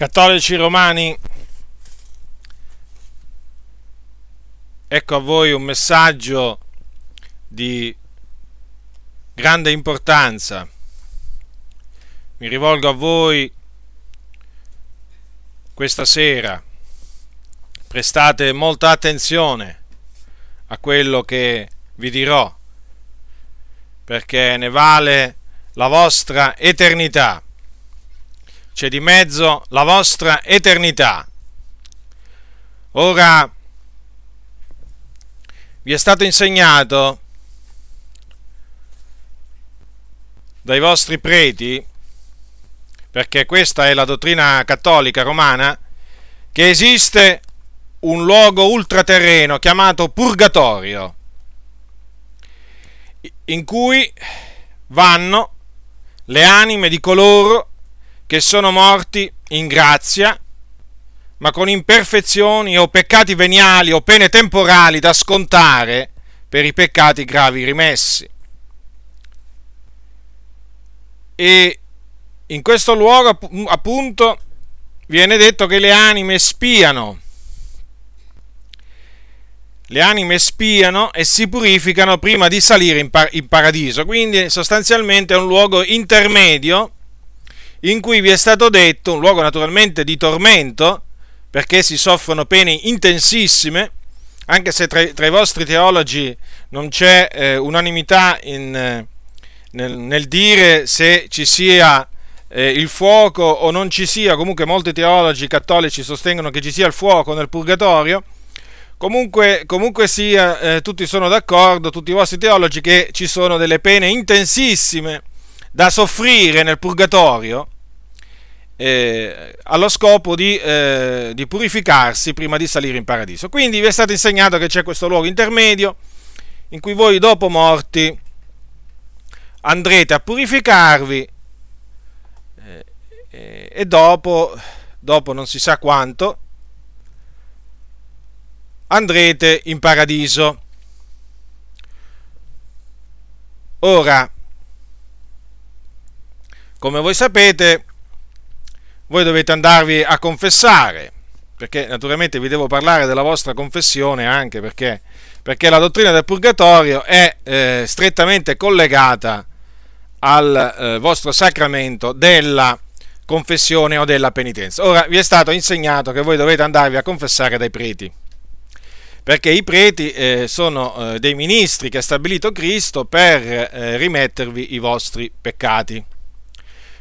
Cattolici romani, ecco a voi un messaggio di grande importanza. Mi rivolgo a voi questa sera. Prestate molta attenzione a quello che vi dirò, perché ne vale la vostra eternità c'è di mezzo la vostra eternità. Ora vi è stato insegnato dai vostri preti, perché questa è la dottrina cattolica romana, che esiste un luogo ultraterreno chiamato purgatorio, in cui vanno le anime di coloro che sono morti in grazia, ma con imperfezioni o peccati veniali o pene temporali da scontare per i peccati gravi rimessi. E in questo luogo appunto viene detto che le anime spiano, le anime spiano e si purificano prima di salire in, par- in paradiso, quindi sostanzialmente è un luogo intermedio in cui vi è stato detto, un luogo naturalmente di tormento, perché si soffrono pene intensissime, anche se tra, tra i vostri teologi non c'è eh, unanimità in, eh, nel, nel, dire se ci sia eh, il fuoco o non ci sia, comunque molti teologi cattolici sostengono che ci sia il fuoco nel purgatorio, comunque, comunque sia, eh, tutti sono d'accordo, tutti i vostri teologi, che ci sono delle pene intensissime da soffrire nel purgatorio eh, allo scopo di, eh, di, purificarsi prima di salire in paradiso. Quindi vi è stato insegnato che c'è questo luogo intermedio in cui voi dopo morti andrete a purificarvi eh, e dopo, dopo non si sa quanto, andrete in paradiso. Ora, come voi sapete, voi dovete andarvi a confessare, perché naturalmente vi devo parlare della vostra confessione anche perché, perché la dottrina del purgatorio è eh, strettamente collegata al eh, vostro sacramento della confessione o della penitenza. Ora vi è stato insegnato che voi dovete andarvi a confessare dai preti, perché i preti eh, sono eh, dei ministri che ha stabilito Cristo per eh, rimettervi i vostri peccati.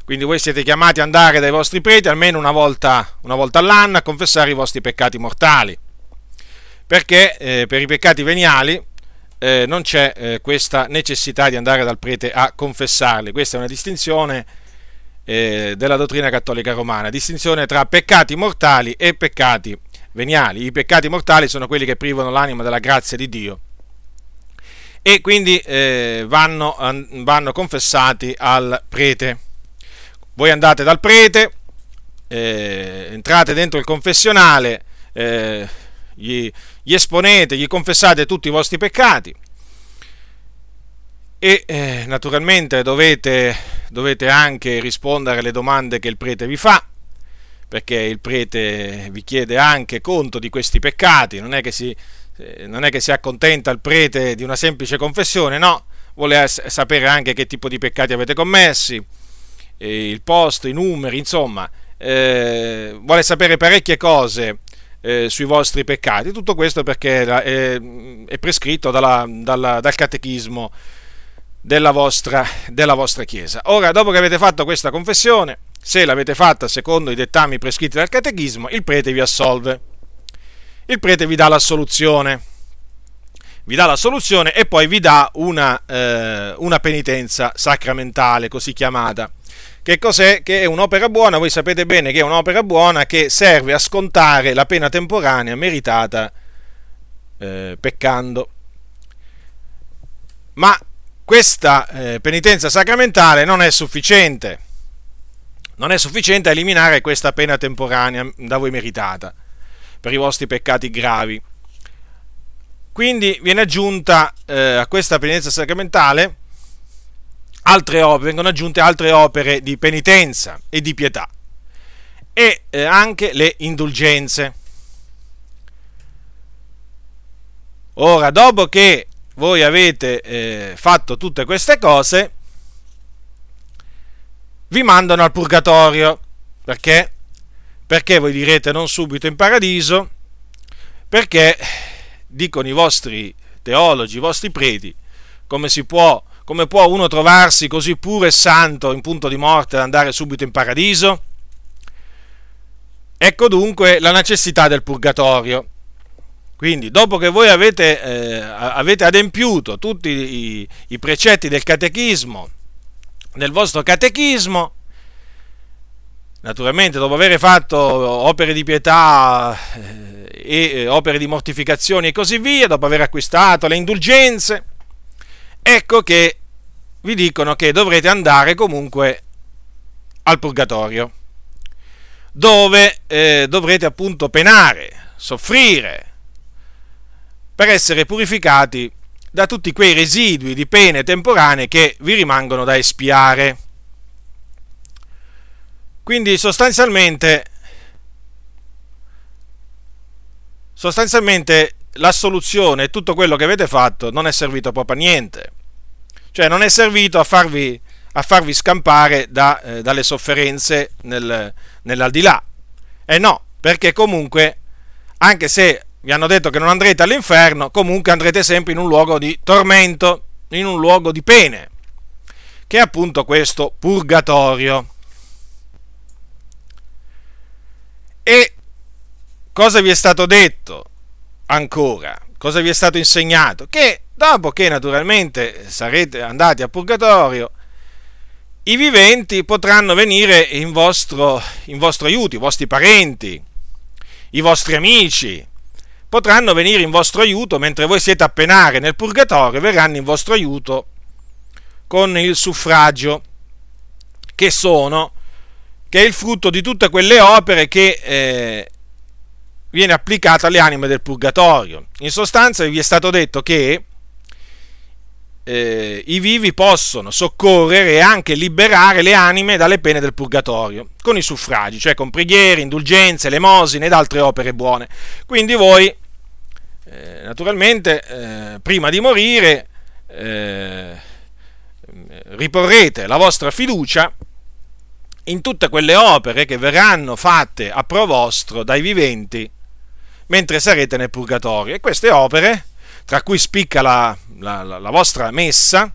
Quindi voi siete chiamati ad andare dai vostri preti almeno una volta, una volta all'anno a confessare i vostri peccati mortali. Perché eh, per i peccati veniali eh, non c'è eh, questa necessità di andare dal prete a confessarli. Questa è una distinzione eh, della dottrina cattolica romana, distinzione tra peccati mortali e peccati veniali. I peccati mortali sono quelli che privano l'anima della grazia di Dio e quindi eh, vanno, vanno confessati al prete voi andate dal prete, eh, entrate dentro il confessionale, eh, gli, gli, esponete, gli confessate tutti i vostri peccati e eh, naturalmente dovete, dovete anche rispondere alle domande che il prete vi fa, perché il prete vi chiede anche conto di questi peccati, non è che si, eh, non è che si accontenta il prete di una semplice confessione, no, vuole sapere anche che tipo di peccati avete commessi, il posto, i numeri, insomma, eh, vuole sapere parecchie cose eh, sui vostri peccati. Tutto questo perché è, è prescritto dalla, dalla, dal catechismo della vostra, della vostra Chiesa. Ora, dopo che avete fatto questa confessione, se l'avete fatta secondo i dettami prescritti dal catechismo, il prete vi assolve. Il prete vi dà la soluzione vi dà la soluzione e poi vi dà una, eh, una penitenza sacramentale, così chiamata. Che cos'è? Che è un'opera buona, voi sapete bene che è un'opera buona che serve a scontare la pena temporanea meritata eh, peccando. Ma questa eh, penitenza sacramentale non è sufficiente, non è sufficiente a eliminare questa pena temporanea da voi meritata per i vostri peccati gravi. Quindi viene aggiunta eh, a questa penitenza sacramentale altre opere, vengono aggiunte altre opere di penitenza e di pietà. e eh, anche le indulgenze. Ora, dopo che voi avete eh, fatto tutte queste cose, vi mandano al purgatorio. Perché? Perché voi direte non subito in paradiso? Perché dicono i vostri teologi, i vostri preti, come si può, come può uno trovarsi così puro e santo in punto di morte ad andare subito in paradiso? Ecco dunque la necessità del purgatorio. Quindi, dopo che voi avete, eh, avete adempiuto tutti i, i precetti del catechismo, nel vostro catechismo, naturalmente dopo aver fatto opere di pietà eh, e eh, opere di mortificazione e così via, dopo aver acquistato le indulgenze, ecco che vi dicono che dovrete andare comunque al purgatorio, dove eh, dovrete appunto penare, soffrire, per essere purificati da tutti quei residui di pene temporanee che vi rimangono da espiare. Quindi sostanzialmente, sostanzialmente l'assoluzione e tutto quello che avete fatto non è servito proprio a niente. Cioè non è servito a farvi, a farvi scampare da, eh, dalle sofferenze nel, nell'aldilà. E eh no, perché comunque, anche se vi hanno detto che non andrete all'inferno, comunque andrete sempre in un luogo di tormento, in un luogo di pene, che è appunto questo purgatorio. E cosa vi è stato detto ancora? Cosa vi è stato insegnato? Che dopo che naturalmente sarete andati a purgatorio, i viventi potranno venire in vostro, in vostro aiuto, i vostri parenti, i vostri amici, potranno venire in vostro aiuto mentre voi siete a penare nel purgatorio, verranno in vostro aiuto con il suffragio, che sono che è il frutto di tutte quelle opere che eh, viene applicata alle anime del purgatorio. In sostanza vi è stato detto che eh, i vivi possono soccorrere e anche liberare le anime dalle pene del purgatorio con i suffragi, cioè con preghiere, indulgenze, elemosine ed altre opere buone. Quindi voi, eh, naturalmente, eh, prima di morire, eh, riporrete la vostra fiducia in tutte quelle opere che verranno fatte a pro vostro dai viventi mentre sarete nel purgatorio. E queste opere, tra cui spicca la, la, la, la vostra messa,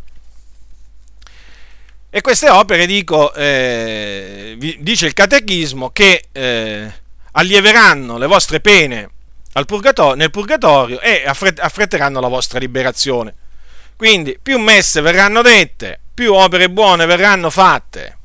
e queste opere, dico, eh, dice il catechismo, che eh, allieveranno le vostre pene purgatorio, nel purgatorio e affretteranno la vostra liberazione. Quindi più messe verranno dette, più opere buone verranno fatte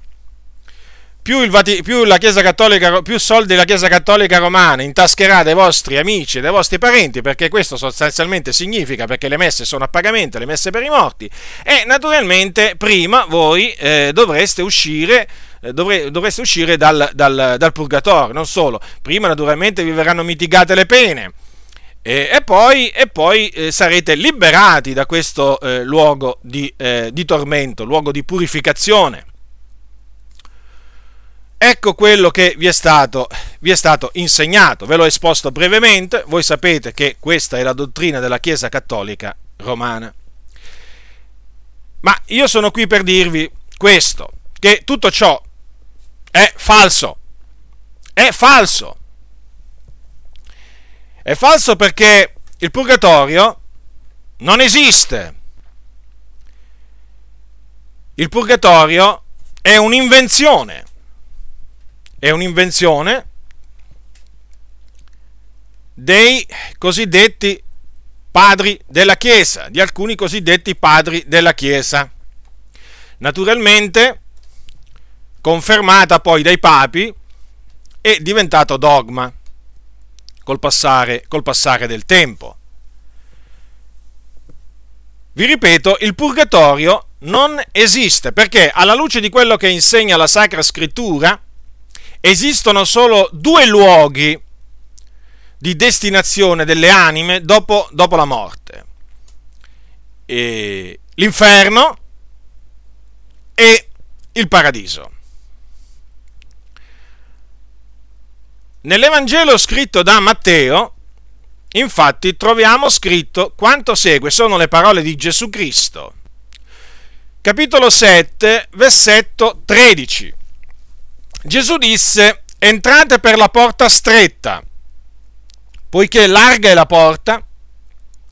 più, Vati- più, la Chiesa Cattolica, più soldi la Chiesa Cattolica Romana intascherà dai vostri amici e dai vostri parenti, perché questo sostanzialmente significa, perché le messe sono a pagamento, le messe per i morti, e naturalmente prima voi eh, dovreste uscire eh, Dovre, dovreste uscire dal, dal, dal, purgatorio, non solo, prima naturalmente vi verranno mitigate le pene e, e poi, e poi eh, sarete liberati da questo eh, luogo di, eh, di tormento, luogo di purificazione. Ecco quello che vi è, stato, vi è stato insegnato, ve l'ho esposto brevemente, voi sapete che questa è la dottrina della Chiesa Cattolica Romana. Ma io sono qui per dirvi questo, che tutto ciò è falso, è falso. È falso perché il purgatorio non esiste. Il purgatorio è un'invenzione è un'invenzione dei cosiddetti padri della Chiesa, di alcuni cosiddetti padri della Chiesa. Naturalmente, confermata poi dai papi, è diventato dogma col passare, col passare del tempo. Vi ripeto, il purgatorio non esiste perché alla luce di quello che insegna la Sacra Scrittura, esistono solo due luoghi di destinazione delle anime dopo, dopo la morte. E l'inferno e il paradiso. nell'Evangelo scritto da Matteo, infatti, troviamo scritto quanto segue, sono le parole di Gesù Cristo. Capitolo 7, versetto 13. Gesù disse, entrate per la porta stretta, poiché larga è la porta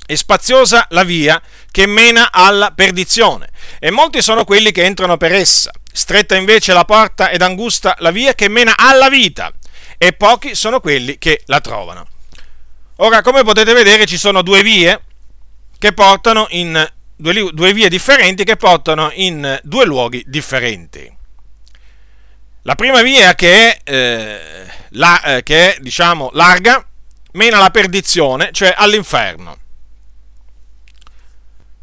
e spaziosa la via che mena alla perdizione, e molti sono quelli che entrano per essa. Stretta invece la porta ed angusta la via che mena alla vita, e pochi sono quelli che la trovano. Ora, come potete vedere, ci sono due vie che portano in due, due vie differenti che portano in due luoghi differenti. La prima via che è, eh, la, eh, che è diciamo, larga mena alla perdizione, cioè all'inferno.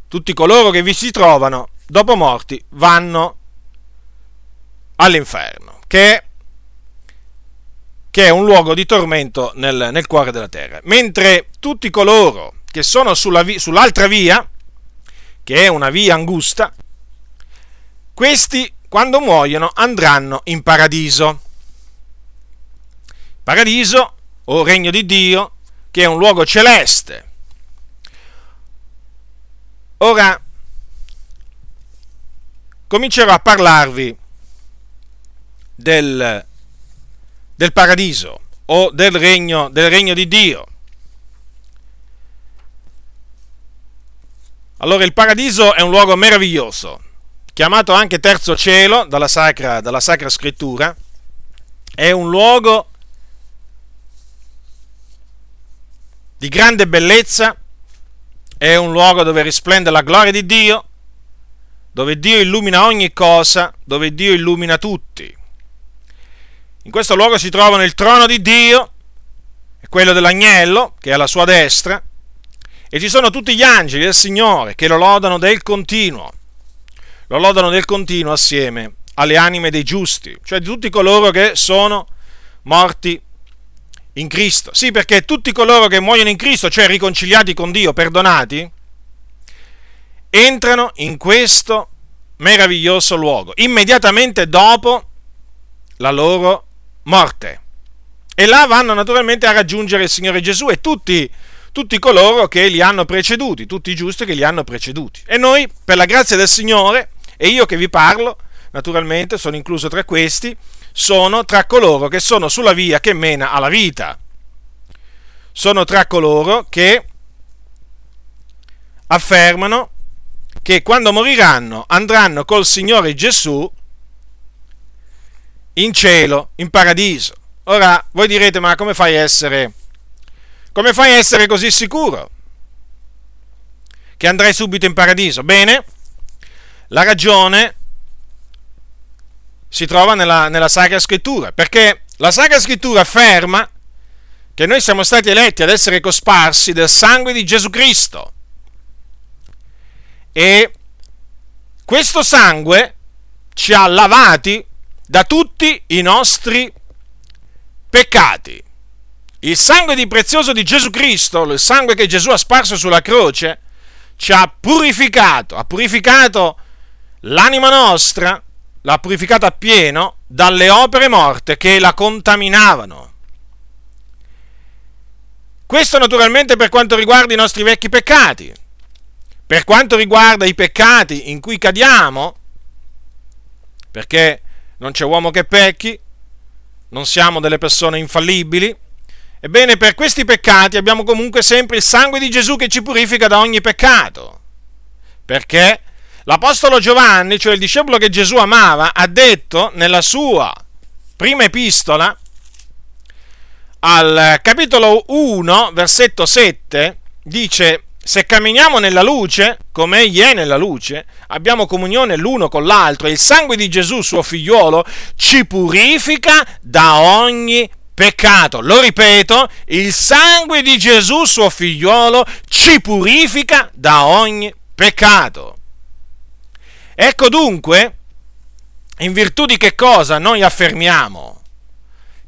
Tutti coloro che vi si trovano dopo morti vanno all'inferno, che è che è un luogo di tormento nel, nel cuore della terra. Mentre tutti coloro che sono sulla, sull'altra via, che è una via angusta, questi quando muoiono andranno in paradiso. Paradiso o regno di Dio, che è un luogo celeste. Ora comincerò a parlarvi del del paradiso o del regno, del regno di Dio. Allora il paradiso è un luogo meraviglioso, chiamato anche terzo cielo dalla sacra, dalla sacra scrittura, è un luogo di grande bellezza, è un luogo dove risplende la gloria di Dio, dove Dio illumina ogni cosa, dove Dio illumina tutti. In questo luogo si trovano il trono di Dio quello dell'agnello, che è alla sua destra, e ci sono tutti gli angeli del Signore che lo lodano del continuo. Lo lodano del continuo assieme alle anime dei giusti, cioè di tutti coloro che sono morti in Cristo. Sì, perché tutti coloro che muoiono in Cristo, cioè riconciliati con Dio, perdonati, entrano in questo meraviglioso luogo, immediatamente dopo la loro morte. E là vanno naturalmente a raggiungere il Signore Gesù e tutti, tutti coloro che li hanno preceduti, tutti i giusti che li hanno preceduti. E noi, per la grazia del Signore, e io che vi parlo, naturalmente sono incluso tra questi, sono tra coloro che sono sulla via che mena alla vita. Sono tra coloro che affermano che quando moriranno andranno col Signore Gesù in cielo, in paradiso. Ora, voi direte, ma come fai a essere, come fai a essere così sicuro che andrai subito in paradiso? Bene, la ragione si trova nella, nella Sacra Scrittura, perché la Sacra Scrittura afferma che noi siamo stati eletti ad essere cosparsi del sangue di Gesù Cristo. E questo sangue ci ha lavati da tutti i nostri peccati. Il sangue di prezioso di Gesù Cristo, il sangue che Gesù ha sparso sulla croce, ci ha purificato, ha purificato l'anima nostra, l'ha purificata appieno dalle opere morte che la contaminavano. Questo naturalmente per quanto riguarda i nostri vecchi peccati. Per quanto riguarda i peccati in cui cadiamo, perché non c'è uomo che pecchi, non siamo delle persone infallibili. Ebbene, per questi peccati abbiamo comunque sempre il sangue di Gesù che ci purifica da ogni peccato. Perché l'Apostolo Giovanni, cioè il discepolo che Gesù amava, ha detto nella sua prima epistola, al capitolo 1, versetto 7, dice se camminiamo nella luce, come Egli è nella luce, abbiamo comunione l'uno con l'altro e il sangue di Gesù, suo figliuolo, ci purifica da ogni peccato. Lo ripeto, il sangue di Gesù, suo figliuolo, ci purifica da ogni peccato. Ecco dunque, in virtù di che cosa noi affermiamo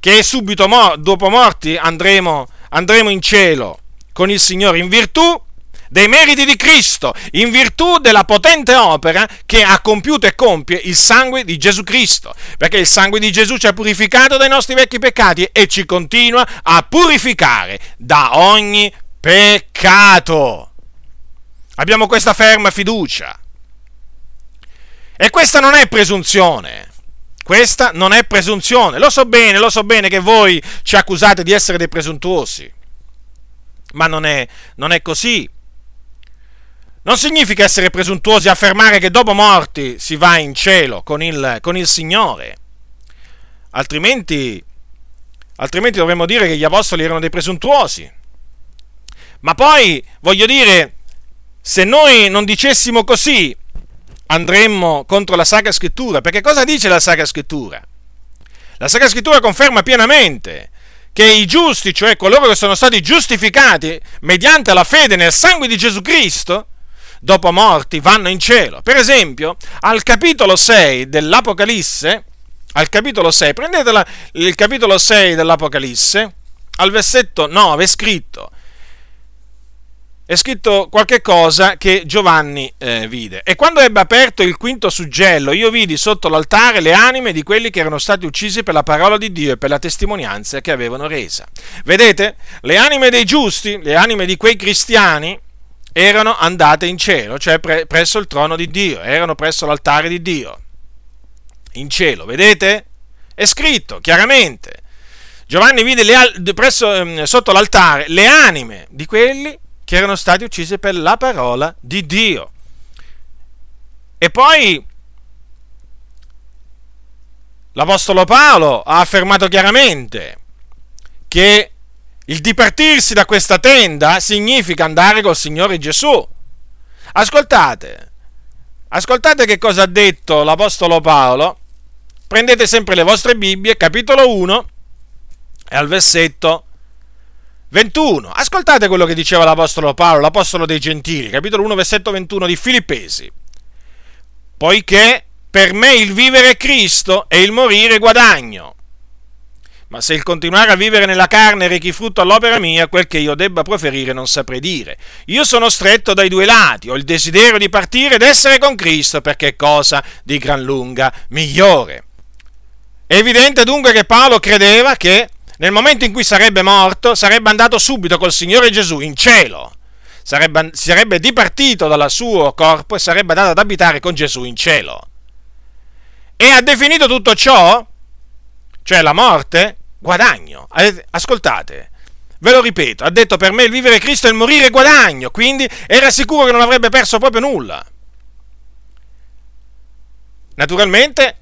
che subito mo- dopo morti andremo, andremo in cielo con il Signore, in virtù dei meriti di Cristo, in virtù della potente opera che ha compiuto e compie il sangue di Gesù Cristo, perché il sangue di Gesù ci ha purificato dai nostri vecchi peccati e ci continua a purificare da ogni peccato. Abbiamo questa ferma fiducia. E questa non è presunzione. Questa non è presunzione. Lo so bene, lo so bene che voi ci accusate di essere dei presuntuosi. Ma non è, non è così. Non significa essere presuntuosi affermare che dopo morti si va in cielo con il, con il Signore. Altrimenti, altrimenti dovremmo dire che gli apostoli erano dei presuntuosi. Ma poi, voglio dire, se noi non dicessimo così, andremmo contro la Sacra Scrittura, perché cosa dice la Sacra Scrittura? La Sacra Scrittura conferma pienamente che i giusti, cioè coloro che sono stati giustificati mediante la fede nel sangue di Gesù Cristo, dopo morti vanno in cielo. Per esempio, al capitolo 6 dell'Apocalisse, al capitolo 6, prendete la, il capitolo 6 dell'Apocalisse, al versetto 9 è scritto, è scritto qualche cosa che Giovanni eh, vide. E quando ebbe aperto il quinto suggello, io vidi sotto l'altare le anime di quelli che erano stati uccisi per la parola di Dio e per la testimonianza che avevano resa. Vedete? Le anime dei giusti, le anime di quei cristiani, erano andate in cielo, cioè pre- presso il trono di Dio, erano presso l'altare di Dio. In cielo, vedete? È scritto chiaramente. Giovanni vide le, presso, ehm, sotto l'altare le anime di quelli che erano stati uccisi per la parola di Dio. E poi l'Apostolo Paolo ha affermato chiaramente che il dipartirsi da questa tenda significa andare col Signore Gesù. Ascoltate, ascoltate che cosa ha detto l'Apostolo Paolo. Prendete sempre le vostre Bibbie, capitolo 1, e al versetto 21. Ascoltate quello che diceva l'Apostolo Paolo, l'Apostolo dei Gentili, capitolo 1, versetto 21 di Filippesi. Poiché per me il vivere è Cristo e il morire guadagno. Ma se il continuare a vivere nella carne rechi frutto all'opera mia, quel che io debba proferire non saprei dire. Io sono stretto dai due lati, ho il desiderio di partire ed essere con Cristo, perché è cosa di gran lunga migliore. È evidente dunque che Paolo credeva che nel momento in cui sarebbe morto, sarebbe andato subito col Signore Gesù in cielo. Sarebbe, sarebbe dipartito dal suo corpo e sarebbe andato ad abitare con Gesù in cielo. E ha definito tutto ciò, cioè la morte, guadagno. Ascoltate, ve lo ripeto, ha detto per me il vivere Cristo e il morire guadagno, quindi era sicuro che non avrebbe perso proprio nulla. Naturalmente,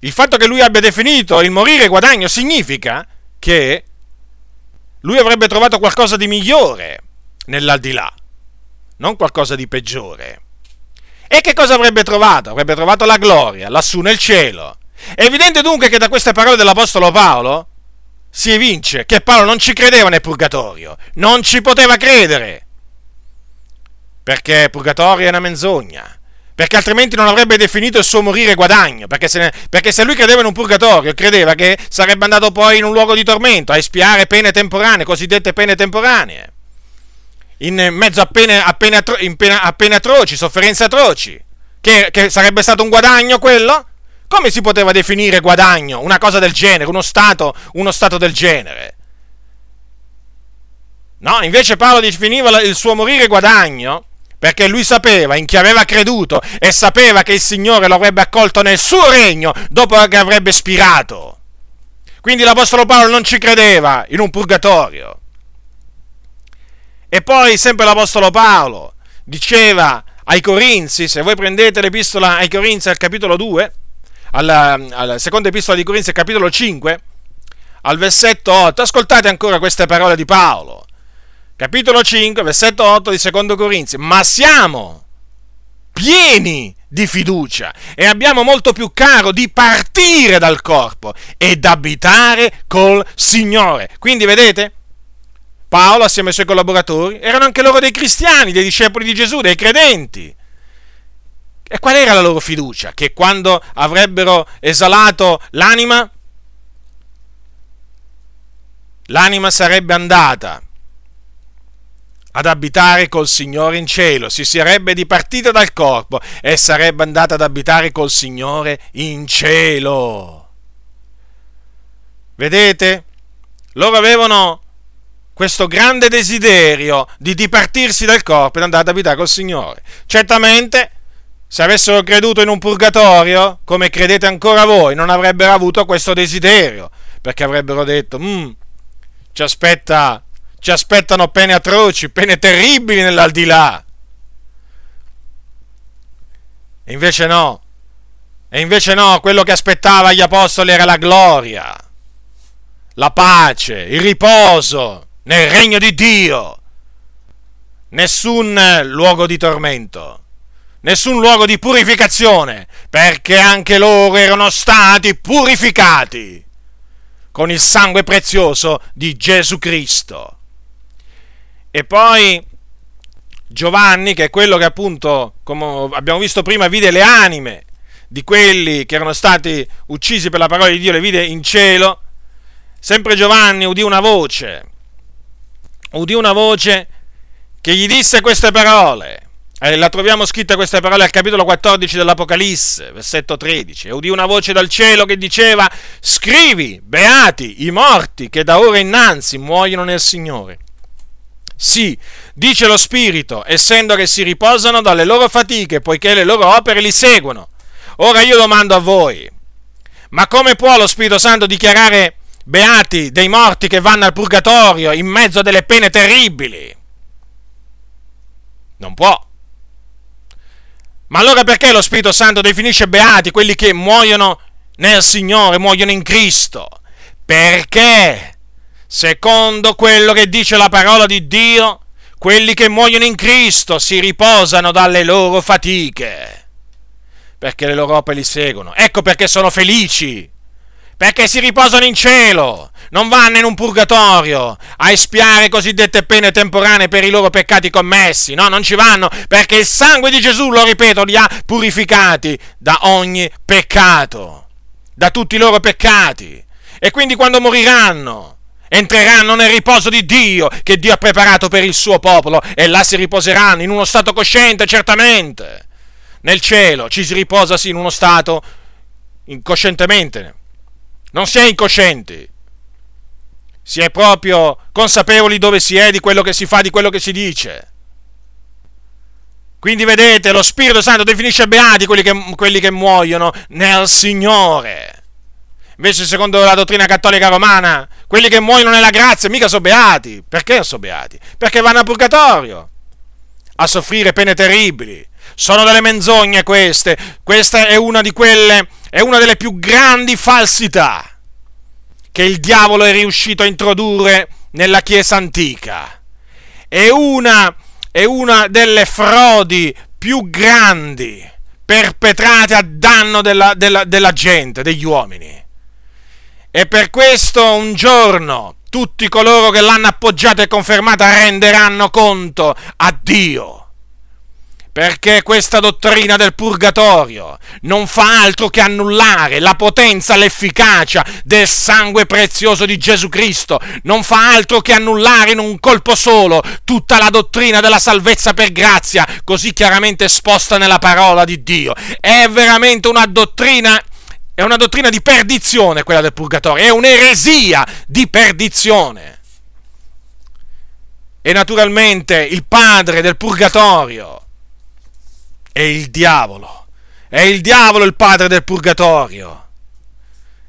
il fatto che lui abbia definito il morire guadagno significa che lui avrebbe trovato qualcosa di migliore nell'aldilà, non qualcosa di peggiore. E che cosa avrebbe trovato? Avrebbe trovato la gloria, lassù nel cielo. È evidente dunque che da queste parole dell'Apostolo Paolo si evince che Paolo non ci credeva nel purgatorio, non ci poteva credere, perché purgatorio è una menzogna perché altrimenti non avrebbe definito il suo morire guadagno, perché se, perché se, lui credeva in un purgatorio, credeva che sarebbe andato poi in un luogo di tormento a espiare pene temporanee, cosiddette pene temporanee, in mezzo a pene, a pene, atro, pena, a pene atroci, sofferenze atroci, che, che sarebbe stato un guadagno quello? Come si poteva definire guadagno una cosa del genere, uno stato, uno stato del genere? No, invece Paolo definiva il suo morire guadagno perché lui sapeva in chi aveva creduto e sapeva che il Signore lo avrebbe accolto nel suo regno dopo che avrebbe spirato. Quindi l'Apostolo Paolo non ci credeva in un purgatorio. E poi sempre l'Apostolo Paolo diceva ai Corinzi, se voi prendete l'epistola ai Corinzi al capitolo 2, alla, alla seconda epistola di Corinzi al capitolo 5, al versetto 8, ascoltate ancora queste parole di Paolo capitolo 5, versetto 8 di Secondo Corinzi, ma siamo pieni di fiducia e abbiamo molto più caro di partire dal corpo ed abitare col Signore. Quindi vedete? Paolo assieme ai suoi collaboratori erano anche loro dei cristiani, dei discepoli di Gesù, dei credenti. E qual era la loro fiducia? Che quando avrebbero esalato l'anima, l'anima sarebbe andata ad abitare col Signore in cielo, si sarebbe dipartita dal corpo e sarebbe andata ad abitare col Signore in cielo. Vedete? Loro avevano questo grande desiderio di dipartirsi dal corpo ed andare ad abitare col Signore. Certamente, se avessero creduto in un purgatorio, come credete ancora voi, non avrebbero avuto questo desiderio, perché avrebbero detto, mm, ci aspetta ci aspettano pene atroci, pene terribili nell'aldilà. E invece no, e invece no, quello che aspettava gli apostoli era la gloria, la pace, il riposo nel regno di Dio. Nessun luogo di tormento, nessun luogo di purificazione, perché anche loro erano stati purificati con il sangue prezioso di Gesù Cristo. E poi Giovanni, che è quello che appunto, come abbiamo visto prima, vide le anime di quelli che erano stati uccisi per la parola di Dio, le vide in cielo. Sempre Giovanni udì una voce, udì una voce che gli disse queste parole. E la troviamo scritta queste parole al capitolo 14 dell'Apocalisse, versetto 13. E udì una voce dal cielo che diceva: Scrivi, beati i morti che da ora innanzi muoiono nel Signore. Sì, dice lo Spirito, essendo che si riposano dalle loro fatiche, poiché le loro opere li seguono. Ora io domando a voi, ma come può lo Spirito Santo dichiarare beati dei morti che vanno al purgatorio in mezzo a delle pene terribili? Non può. Ma allora perché lo Spirito Santo definisce beati quelli che muoiono nel Signore, muoiono in Cristo? Perché secondo quello che dice la parola di Dio, quelli che muoiono in Cristo si riposano dalle loro fatiche, perché le loro opere li seguono. Ecco perché sono felici, perché si riposano in cielo, non vanno in un purgatorio a espiare cosiddette pene temporanee per i loro peccati commessi, no, non ci vanno, perché il sangue di Gesù, lo ripeto, li ha purificati da ogni peccato, da tutti i loro peccati. E quindi quando moriranno, entreranno nel riposo di Dio che Dio ha preparato per il suo popolo e là si riposeranno in uno stato cosciente, certamente. Nel cielo ci si riposa sì in uno stato incoscientemente. Non si è incoscienti. Si è proprio consapevoli dove si è, di quello che si fa, di quello che si dice. Quindi vedete, lo Spirito Santo definisce beati quelli che, quelli che muoiono nel Signore. Invece, secondo la dottrina cattolica romana, quelli che muoiono nella grazia mica sono beati. Perché sono beati? Perché vanno a purgatorio a soffrire pene terribili. Sono delle menzogne queste. Questa è una di quelle, è una delle più grandi falsità che il diavolo è riuscito a introdurre nella Chiesa antica. È una, è una delle frodi più grandi perpetrate a danno della, della, della gente, degli uomini. E per questo un giorno tutti coloro che l'hanno appoggiata e confermata renderanno conto a Dio. Perché questa dottrina del purgatorio non fa altro che annullare la potenza, l'efficacia del sangue prezioso di Gesù Cristo, non fa altro che annullare in un colpo solo tutta la dottrina della salvezza per grazia, così chiaramente esposta nella parola di Dio. È veramente una dottrina è una dottrina di perdizione quella del purgatorio, è un'eresia di perdizione. E naturalmente il padre del purgatorio è il diavolo. È il diavolo il padre del purgatorio.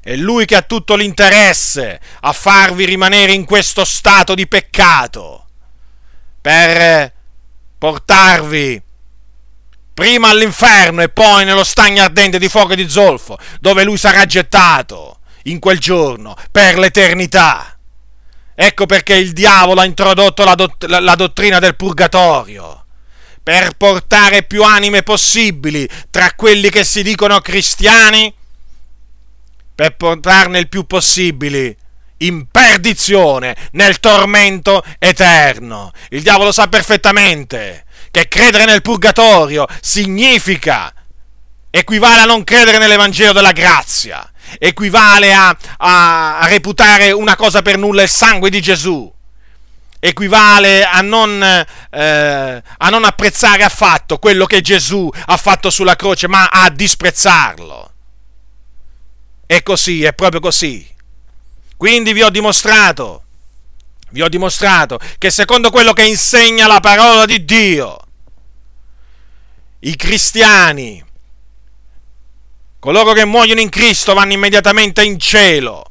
È lui che ha tutto l'interesse a farvi rimanere in questo stato di peccato per portarvi prima all'inferno e poi nello stagno ardente di fuoco e di zolfo, dove lui sarà gettato in quel giorno per l'eternità. Ecco perché il diavolo ha introdotto la, dott- la dottrina del purgatorio, per portare più anime possibili tra quelli che si dicono cristiani, per portarne il più possibile in perdizione, nel tormento eterno. Il diavolo sa perfettamente che credere nel purgatorio significa, equivale a non credere nell'Evangelo della grazia, equivale a, a, a reputare una cosa per nulla il sangue di Gesù. equivale a non, eh, a non apprezzare affatto quello che Gesù ha fatto sulla croce, ma a disprezzarlo. È così, è proprio così. Quindi vi ho dimostrato, vi ho dimostrato che secondo quello che insegna la parola di Dio, i cristiani, coloro che muoiono in Cristo vanno immediatamente in cielo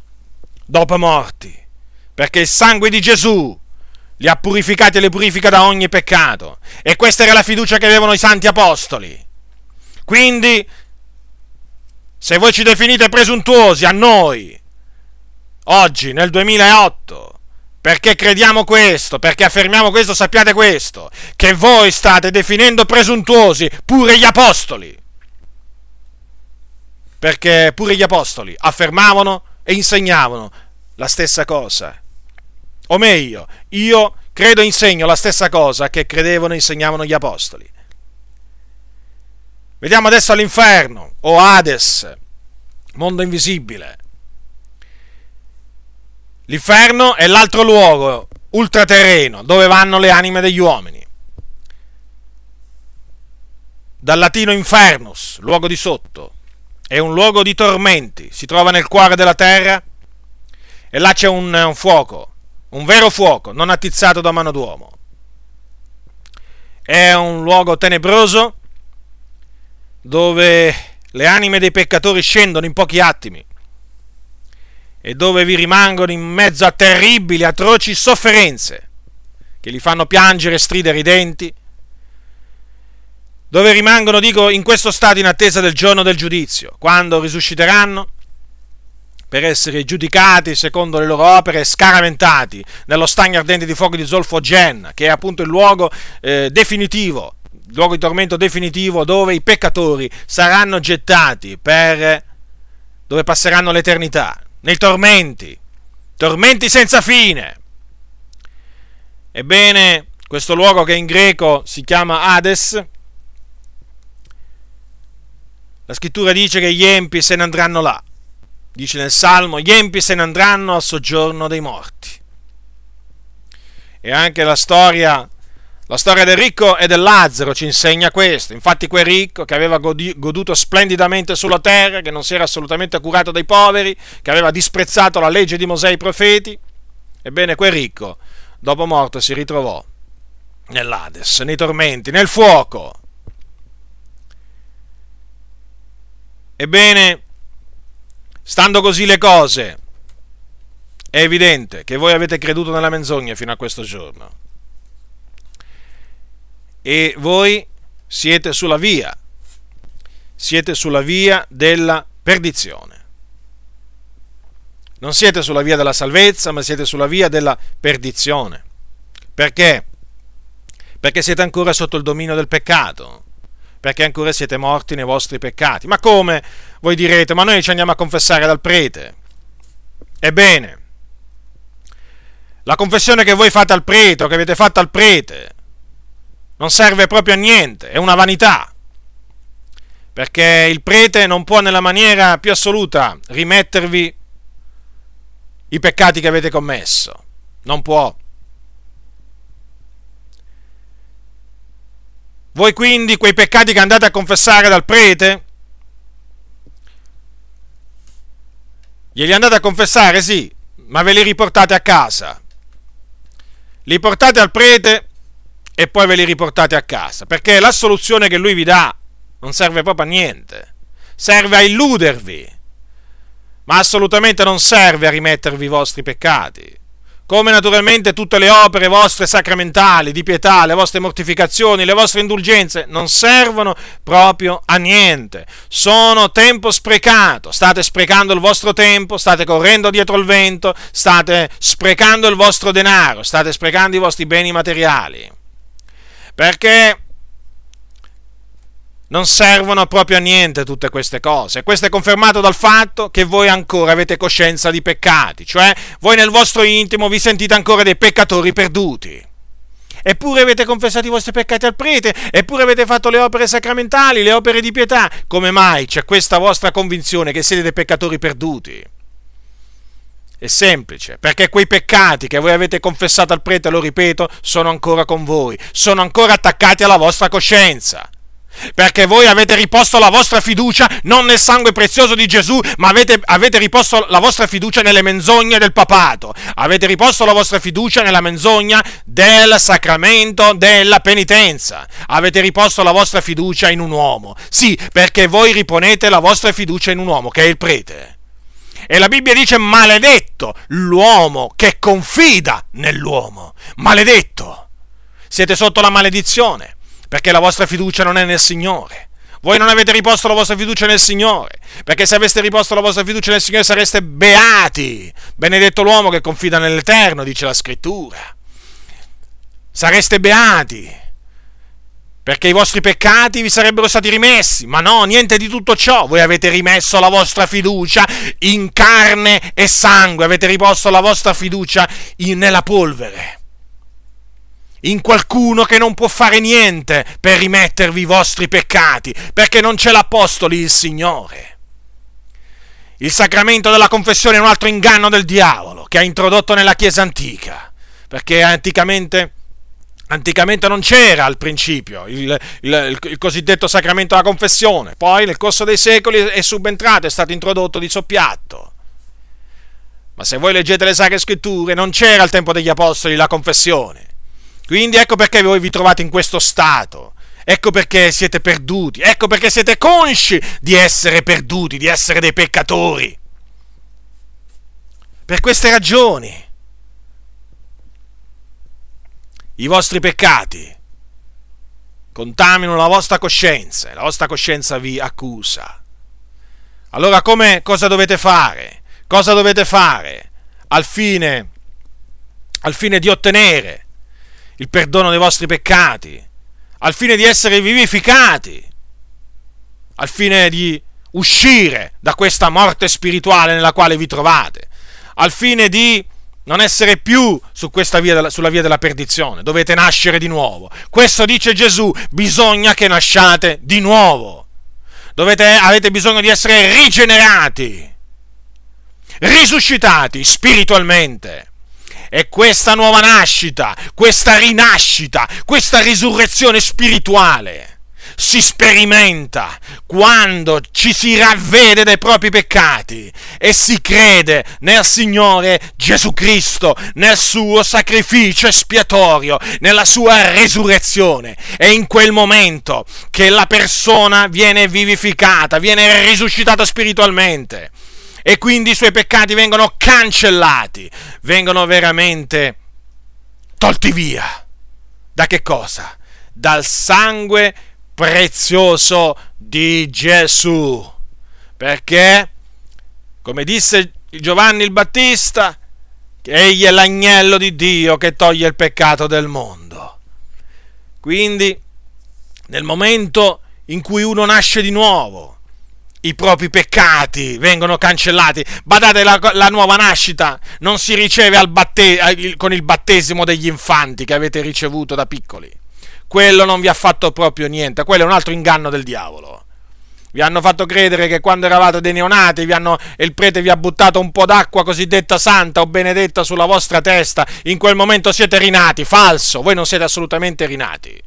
dopo morti, perché il sangue di Gesù li ha purificati e li purifica da ogni peccato. E questa era la fiducia che avevano i santi apostoli. Quindi, se voi ci definite presuntuosi a noi, oggi, nel 2008, perché crediamo questo, perché affermiamo questo, sappiate questo, che voi state definendo presuntuosi pure gli apostoli. Perché pure gli apostoli affermavano e insegnavano la stessa cosa. O meglio, io credo e insegno la stessa cosa che credevano e insegnavano gli apostoli. Vediamo adesso all'inferno, o Hades, mondo invisibile. L'inferno è l'altro luogo ultraterreno dove vanno le anime degli uomini. Dal latino infernus, luogo di sotto, è un luogo di tormenti, si trova nel cuore della terra e là c'è un, un fuoco, un vero fuoco, non attizzato da mano d'uomo. È un luogo tenebroso dove le anime dei peccatori scendono in pochi attimi e dove vi rimangono in mezzo a terribili, atroci sofferenze che li fanno piangere stridere i denti, dove rimangono, dico, in questo stato in attesa del giorno del giudizio, quando risusciteranno per essere giudicati secondo le loro opere e scaraventati nello stagno ardente di fuoco di Zolfo Gen, che è appunto il luogo eh, definitivo, il luogo di tormento definitivo dove i peccatori saranno gettati per dove passeranno l'eternità nei tormenti, tormenti senza fine. Ebbene, questo luogo che in greco si chiama Hades, la scrittura dice che gli empi se ne andranno là. Dice nel Salmo, gli empi se ne andranno al soggiorno dei morti. E anche la storia la storia del ricco e del Lazzaro ci insegna questo. Infatti quel ricco che aveva goduto splendidamente sulla terra, che non si era assolutamente curato dei poveri, che aveva disprezzato la legge di Mosè e i profeti, ebbene quel ricco, dopo morto, si ritrovò nell'Ades, nei tormenti, nel fuoco. Ebbene, stando così le cose, è evidente che voi avete creduto nella menzogna fino a questo giorno e voi siete sulla via, siete sulla via della perdizione. Non siete sulla via della salvezza, ma siete sulla via della perdizione. Perché? Perché siete ancora sotto il dominio del peccato, perché ancora siete morti nei vostri peccati. Ma come? Voi direte, ma noi ci andiamo a confessare dal prete. Ebbene, la confessione che voi fate al prete o che avete fatto al prete non serve proprio a niente, è una vanità, perché il prete non può nella maniera più assoluta rimettervi i peccati che avete commesso, non può. Voi quindi quei peccati che andate a confessare dal prete, glieli andate a confessare, sì, ma ve li riportate a casa. Li portate al prete e poi ve li riportate a casa, perché la soluzione che lui vi dà non serve proprio a niente, serve a illudervi, ma assolutamente non serve a rimettervi i vostri peccati. Come naturalmente tutte le opere vostre sacramentali, di pietà, le vostre mortificazioni, le vostre indulgenze non servono proprio a niente. Sono tempo sprecato. State sprecando il vostro tempo, state correndo dietro il vento, state sprecando il vostro denaro, state sprecando i vostri beni materiali perché non servono proprio a niente tutte queste cose. Questo è confermato dal fatto che voi ancora avete coscienza di peccati, cioè voi nel vostro intimo vi sentite ancora dei peccatori perduti. Eppure avete confessato i vostri peccati al prete, eppure avete fatto le opere sacramentali, le opere di pietà. Come mai c'è questa vostra convinzione che siete dei peccatori perduti? È semplice, perché quei peccati che voi avete confessato al prete, lo ripeto, sono ancora con voi, sono ancora attaccati alla vostra coscienza. Perché voi avete riposto la vostra fiducia non nel sangue prezioso di Gesù, ma avete, avete, riposto la vostra fiducia nelle menzogne del papato, avete riposto la vostra fiducia nella menzogna del sacramento della penitenza, avete riposto la vostra fiducia in un uomo, sì, perché voi riponete la vostra fiducia in un uomo, che è il prete. E la Bibbia dice maledetto l'uomo che confida nell'uomo, maledetto. Siete sotto la maledizione perché la vostra fiducia non è nel Signore. Voi non avete riposto la vostra fiducia nel Signore, perché se aveste riposto la vostra fiducia nel Signore sareste beati. Benedetto l'uomo che confida nell'Eterno, dice la Scrittura. Sareste beati, perché i vostri peccati vi sarebbero stati rimessi. Ma no, niente di tutto ciò. Voi avete rimesso la vostra fiducia in carne e sangue, avete riposto la vostra fiducia in, nella polvere in qualcuno che non può fare niente per rimettervi i vostri peccati, perché non c'è l'Apostoli il Signore. Il sacramento della confessione è un altro inganno del diavolo che ha introdotto nella Chiesa antica, perché anticamente, anticamente non c'era al principio il, il, il, cosiddetto sacramento della confessione, poi nel corso dei secoli è subentrato, è stato introdotto di soppiatto. Ma se voi leggete le Sacre Scritture, non c'era al tempo degli Apostoli la confessione. Quindi ecco perché voi vi trovate in questo stato. Ecco perché siete perduti. Ecco perché siete consci di essere perduti, di essere dei peccatori. Per queste ragioni. I vostri peccati contaminano la vostra coscienza, la vostra coscienza vi accusa. Allora come, cosa dovete fare? Cosa dovete fare al fine, al fine di ottenere il perdono dei vostri peccati, al fine di essere vivificati, al fine di uscire da questa morte spirituale nella quale vi trovate, al fine di non essere più su via, sulla via della perdizione, dovete nascere di nuovo. Questo dice Gesù, bisogna che nasciate di nuovo. Dovete, avete bisogno di essere rigenerati, risuscitati spiritualmente. E questa nuova nascita, questa rinascita, questa risurrezione spirituale si sperimenta quando ci si ravvede dei propri peccati e si crede nel Signore Gesù Cristo, nel suo sacrificio espiatorio, nella sua resurrezione. È in quel momento che la persona viene vivificata, viene risuscitata spiritualmente e quindi i suoi peccati vengono cancellati, vengono veramente tolti via. Da che cosa? Dal sangue prezioso di Gesù. Perché, come disse Giovanni il Battista, egli è l'agnello di Dio che toglie il peccato del mondo. Quindi, nel momento in cui uno nasce di nuovo, i propri peccati vengono cancellati. Badate, la, la nuova nascita non si riceve batte, con il battesimo degli infanti che avete ricevuto da piccoli. Quello non vi ha fatto proprio niente, quello è un altro inganno del diavolo. Vi hanno fatto credere che quando eravate dei neonati hanno, il prete vi ha buttato un po' d'acqua cosiddetta santa o benedetta sulla vostra testa, in quel momento siete rinati. Falso, voi non siete assolutamente rinati.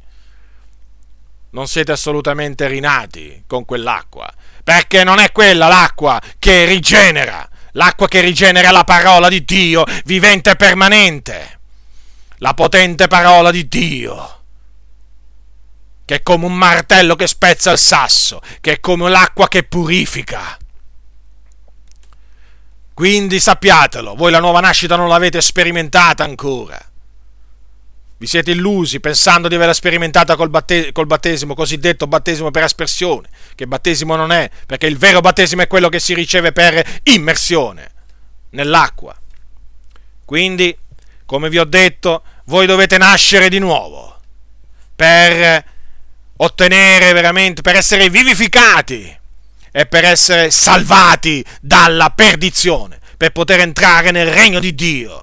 Non siete assolutamente rinati con quell'acqua. Perché non è quella l'acqua che rigenera, l'acqua che rigenera la parola di Dio, vivente e permanente, la potente parola di Dio, che è come un martello che spezza il sasso, che è come l'acqua che purifica. Quindi sappiatelo, voi la nuova nascita non l'avete sperimentata ancora. Vi siete illusi pensando di averla sperimentata col, batte- col, battesimo, cosiddetto battesimo per aspersione, che battesimo non è, perché il vero battesimo è quello che si riceve per immersione nell'acqua. Quindi, come vi ho detto, voi dovete nascere di nuovo per ottenere veramente, per essere vivificati e per essere salvati dalla perdizione, per poter entrare nel regno di Dio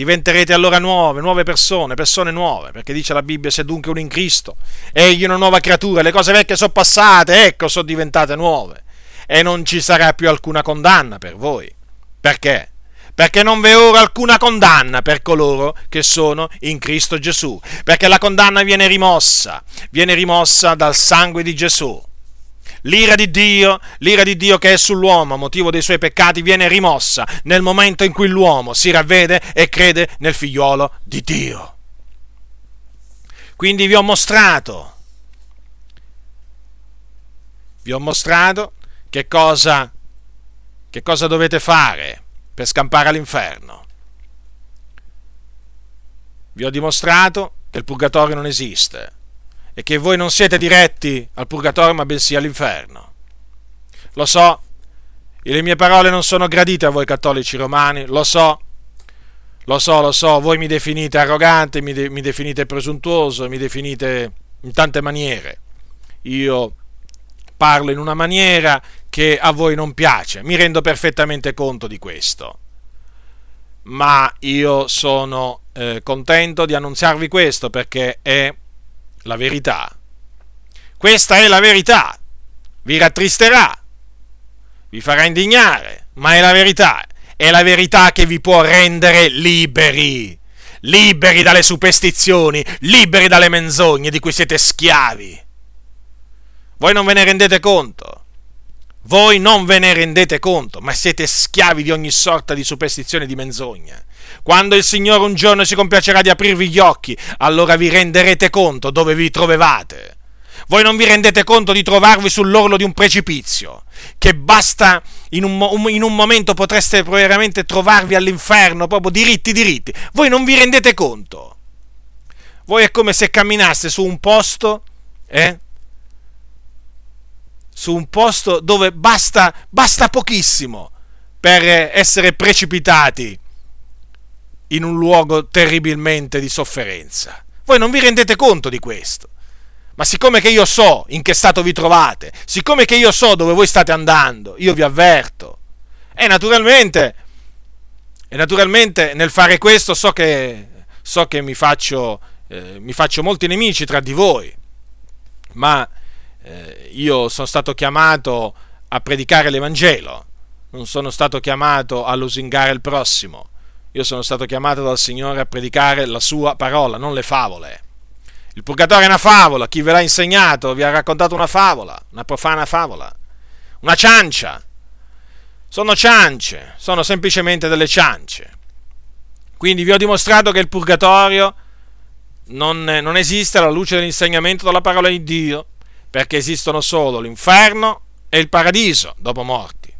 diventerete allora nuove, nuove persone, persone nuove, perché dice la Bibbia, se dunque uno in Cristo, egli è una nuova creatura, le cose vecchie sono passate, ecco, sono diventate nuove, e non ci sarà più alcuna condanna per voi. Perché? Perché non v'è ora alcuna condanna per coloro che sono in Cristo Gesù, perché la condanna viene rimossa, viene rimossa dal sangue di Gesù. L'ira di Dio, l'ira di Dio che è sull'uomo a motivo dei suoi peccati, viene rimossa nel momento in cui l'uomo si ravvede e crede nel figliuolo di Dio. Quindi vi ho mostrato, vi ho mostrato che cosa, che cosa dovete fare per scampare all'inferno. Vi ho dimostrato che il purgatorio non esiste e che voi non siete diretti al purgatorio ma bensì all'inferno. Lo so, le mie parole non sono gradite a voi cattolici romani, lo so, lo so, lo so, voi mi definite arrogante, mi, de- mi definite presuntuoso, mi definite in tante maniere. Io parlo in una maniera che a voi non piace, mi rendo perfettamente conto di questo. Ma io sono eh, contento di annunziarvi questo perché è la verità. Questa è la verità. Vi rattristerà, vi farà indignare, ma è la verità è la verità che vi può rendere liberi, liberi dalle superstizioni, liberi dalle menzogne di cui siete schiavi. Voi non ve ne rendete conto. Voi non ve ne rendete conto, ma siete schiavi di ogni sorta di superstizione e di menzogna. Quando il Signore un giorno si compiacerà di aprirvi gli occhi, allora vi renderete conto dove vi trovevate. Voi non vi rendete conto di trovarvi sull'orlo di un precipizio, che basta in un, in un momento potreste veramente trovarvi all'inferno, proprio diritti diritti. Voi non vi rendete conto. Voi è come se camminaste su un posto, eh? Su un posto dove basta, basta pochissimo per essere precipitati in un luogo terribilmente di sofferenza. Voi non vi rendete conto di questo. Ma siccome che io so in che stato vi trovate, siccome che io so dove voi state andando, io vi avverto. E naturalmente, e naturalmente nel fare questo so che, so che mi, faccio, eh, mi faccio molti nemici tra di voi, ma eh, io sono stato chiamato a predicare l'Evangelo, non sono stato chiamato a lusingare il prossimo, io sono stato chiamato dal Signore a predicare la sua parola, non le favole. Il purgatorio è una favola, chi ve l'ha insegnato vi ha raccontato una favola, una profana favola, una ciancia. Sono ciance, sono semplicemente delle ciance. Quindi vi ho dimostrato che il purgatorio non, non esiste alla luce dell'insegnamento della parola di Dio, perché esistono solo l'inferno e il paradiso dopo morti.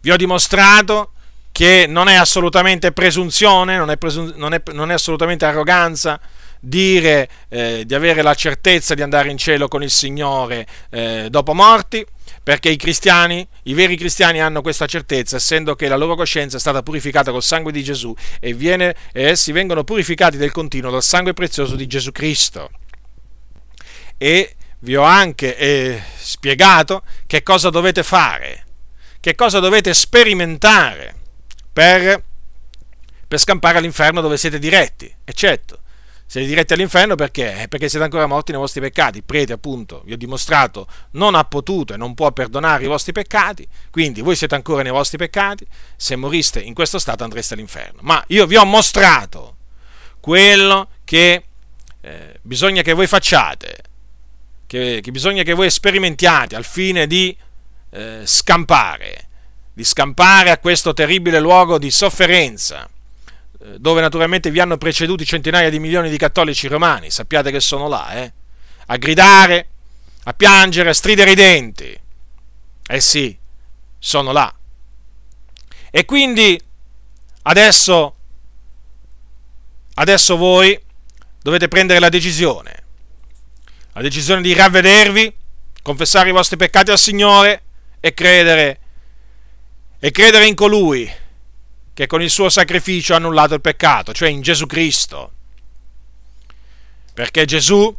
Vi ho dimostrato che non è assolutamente presunzione, non è, presun- non è, non è assolutamente arroganza, dire eh, di avere la certezza di andare in cielo con il Signore eh, dopo morti, perché i cristiani, i veri cristiani hanno questa certezza, essendo che la loro coscienza è stata purificata col sangue di Gesù e, viene, e essi vengono purificati del continuo dal sangue prezioso di Gesù Cristo. E vi ho anche eh, spiegato che cosa dovete fare, che cosa dovete sperimentare per, per scampare all'inferno dove siete diretti, eccetto siete diretti all'inferno perché? Perché siete ancora morti nei vostri peccati. Il prete, appunto, vi ho dimostrato, non ha potuto e non può perdonare i vostri peccati, quindi voi siete ancora nei vostri peccati, se moriste in questo stato andreste all'inferno. Ma io vi ho mostrato quello che eh, bisogna che voi facciate, che, che, bisogna che voi sperimentiate al fine di eh, scampare, di scampare a questo terribile luogo di sofferenza eh, dove naturalmente vi hanno preceduti centinaia di milioni di cattolici romani, sappiate che sono là, eh? a gridare, a piangere, a stridere i denti. Eh sì, sono là. E quindi adesso, adesso voi dovete prendere la decisione, la decisione di ravvedervi, confessare i vostri peccati al Signore e credere, e credere in colui che con il suo sacrificio ha annullato il peccato, cioè in Gesù Cristo. Perché Gesù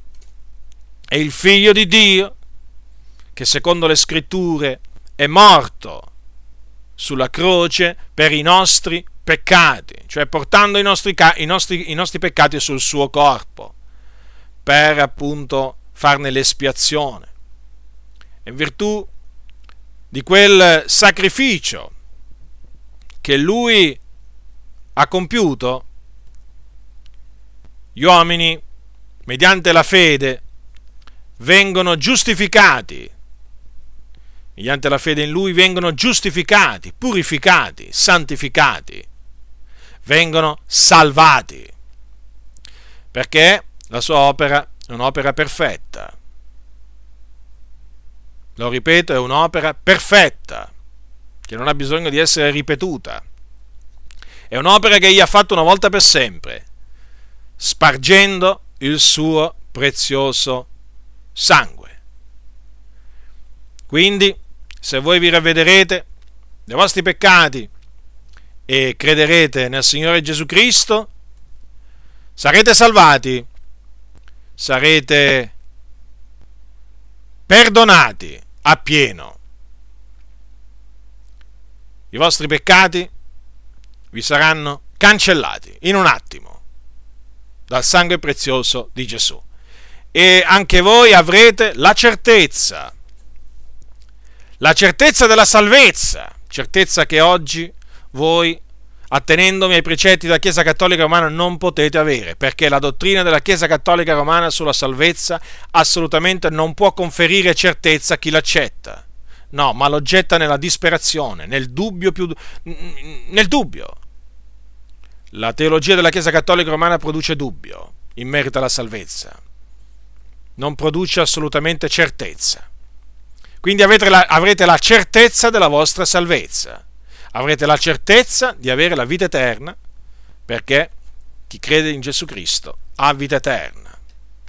è il figlio di Dio che secondo le scritture è morto sulla croce per i nostri peccati, cioè portando i nostri, i nostri, i nostri peccati sul suo corpo, per appunto farne l'espiazione. In virtù di quel sacrificio che lui ha compiuto, gli uomini, mediante la fede, vengono giustificati. Mediante la fede in lui vengono giustificati, purificati, santificati, vengono salvati. Perché la sua opera è un'opera perfetta. Lo ripeto, è un'opera perfetta, che non ha bisogno di essere ripetuta. È un'opera che egli ha fatto una volta per sempre, spargendo il suo prezioso sangue. Quindi, se voi vi ravvederete dei vostri peccati e crederete nel Signore Gesù Cristo, sarete salvati, sarete perdonati appieno. I vostri peccati vi saranno cancellati in un attimo dal sangue prezioso di Gesù. E anche voi avrete la certezza, la certezza della salvezza, certezza che oggi voi attenendomi ai precetti della Chiesa Cattolica Romana non potete avere, perché la dottrina della Chiesa Cattolica Romana sulla salvezza assolutamente non può conferire certezza a chi l'accetta. No, ma lo getta nella disperazione, nel dubbio più nel dubbio. La teologia della Chiesa Cattolica Romana produce dubbio in merito alla salvezza. Non produce assolutamente certezza. Quindi la, avrete la certezza della vostra salvezza avrete la certezza di avere la vita eterna, perché chi crede in Gesù Cristo ha vita eterna.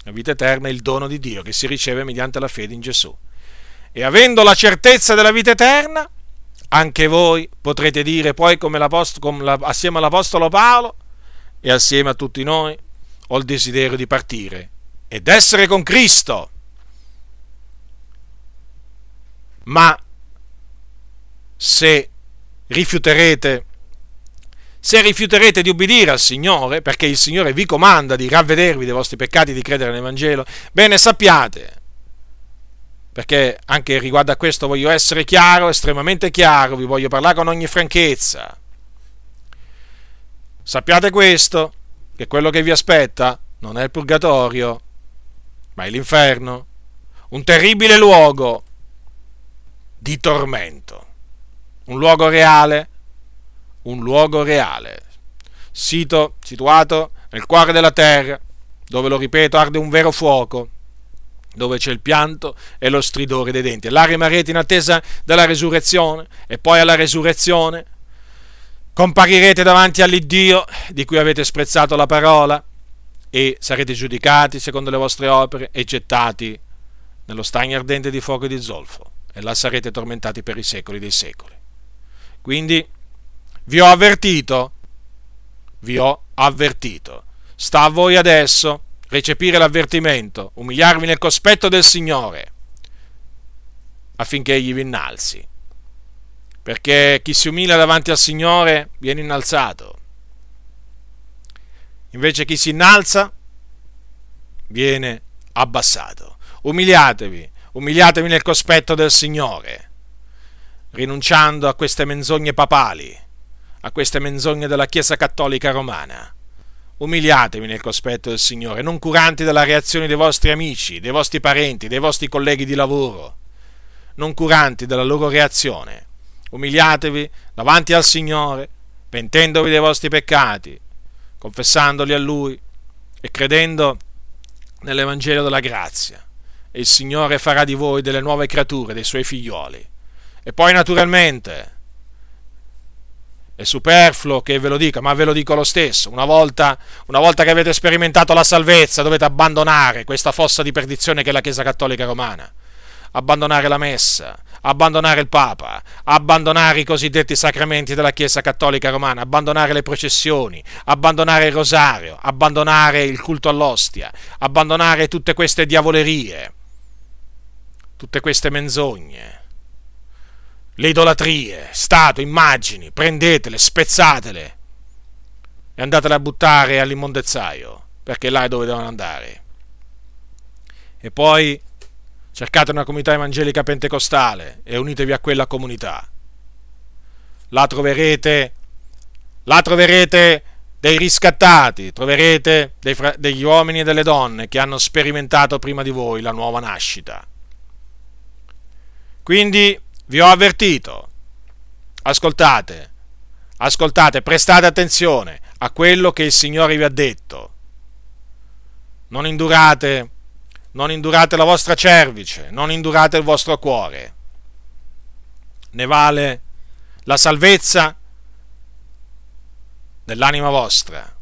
La vita eterna è il dono di Dio che si riceve mediante la fede in Gesù. E avendo la certezza della vita eterna, anche voi potrete dire poi come, come la, assieme all'Apostolo Paolo e assieme a tutti noi, ho il desiderio di partire ed essere con Cristo. Ma se rifiuterete, se rifiuterete di ubbidire al Signore, perché il Signore vi comanda di ravvedervi dei vostri peccati e di credere nell'Evangelo, bene sappiate, perché anche riguardo a questo voglio essere chiaro, estremamente chiaro, vi voglio parlare con ogni franchezza. Sappiate questo, che quello che vi aspetta non è il purgatorio, ma è l'inferno, un terribile luogo di tormento un luogo reale, un luogo reale, sito situato nel cuore della terra, dove, lo ripeto, arde un vero fuoco, dove c'è il pianto e lo stridore dei denti. Là rimarrete in attesa della resurrezione e poi alla resurrezione comparirete davanti all'Iddio di cui avete sprezzato la parola e sarete giudicati secondo le vostre opere e gettati nello stagno ardente di fuoco e di zolfo e là sarete tormentati per i secoli dei secoli. Quindi vi ho avvertito, vi ho avvertito. Sta a voi adesso recepire l'avvertimento, umiliarvi nel cospetto del Signore, affinché egli vi innalzi. Perché chi si umilia davanti al Signore viene innalzato. Invece chi si innalza viene abbassato. Umiliatevi, umiliatevi nel cospetto del Signore rinunciando a queste menzogne papali, a queste menzogne della Chiesa Cattolica Romana. Umiliatevi nel cospetto del Signore, non curanti della reazione dei vostri amici, dei vostri parenti, dei vostri colleghi di lavoro, non curanti della loro reazione. Umiliatevi davanti al Signore, pentendovi dei vostri peccati, confessandoli a Lui e credendo nell'Evangelo della grazia. E il Signore farà di voi delle nuove creature, dei Suoi figlioli e poi naturalmente è superfluo che ve lo dica, ma ve lo dico lo stesso. Una volta, una volta, che avete sperimentato la salvezza, dovete abbandonare questa fossa di perdizione che è la Chiesa Cattolica Romana. Abbandonare la messa, abbandonare il Papa, abbandonare i cosiddetti sacramenti della Chiesa Cattolica Romana, abbandonare le processioni, abbandonare il rosario, abbandonare il culto all'ostia, abbandonare tutte queste diavolerie, tutte queste menzogne le idolatrie, stato, immagini, prendetele, spezzatele e andatele a buttare all'immondezzaio, perché là è dove devono andare. E poi cercate una comunità evangelica pentecostale e unitevi a quella comunità. Là troverete là troverete dei riscattati, troverete dei, degli uomini e delle donne che hanno sperimentato prima di voi la nuova nascita. Quindi vi ho avvertito, ascoltate, ascoltate, prestate attenzione a quello che il Signore vi ha detto. Non indurate, non indurate la vostra cervice, non indurate il vostro cuore. Ne vale la salvezza dell'anima vostra.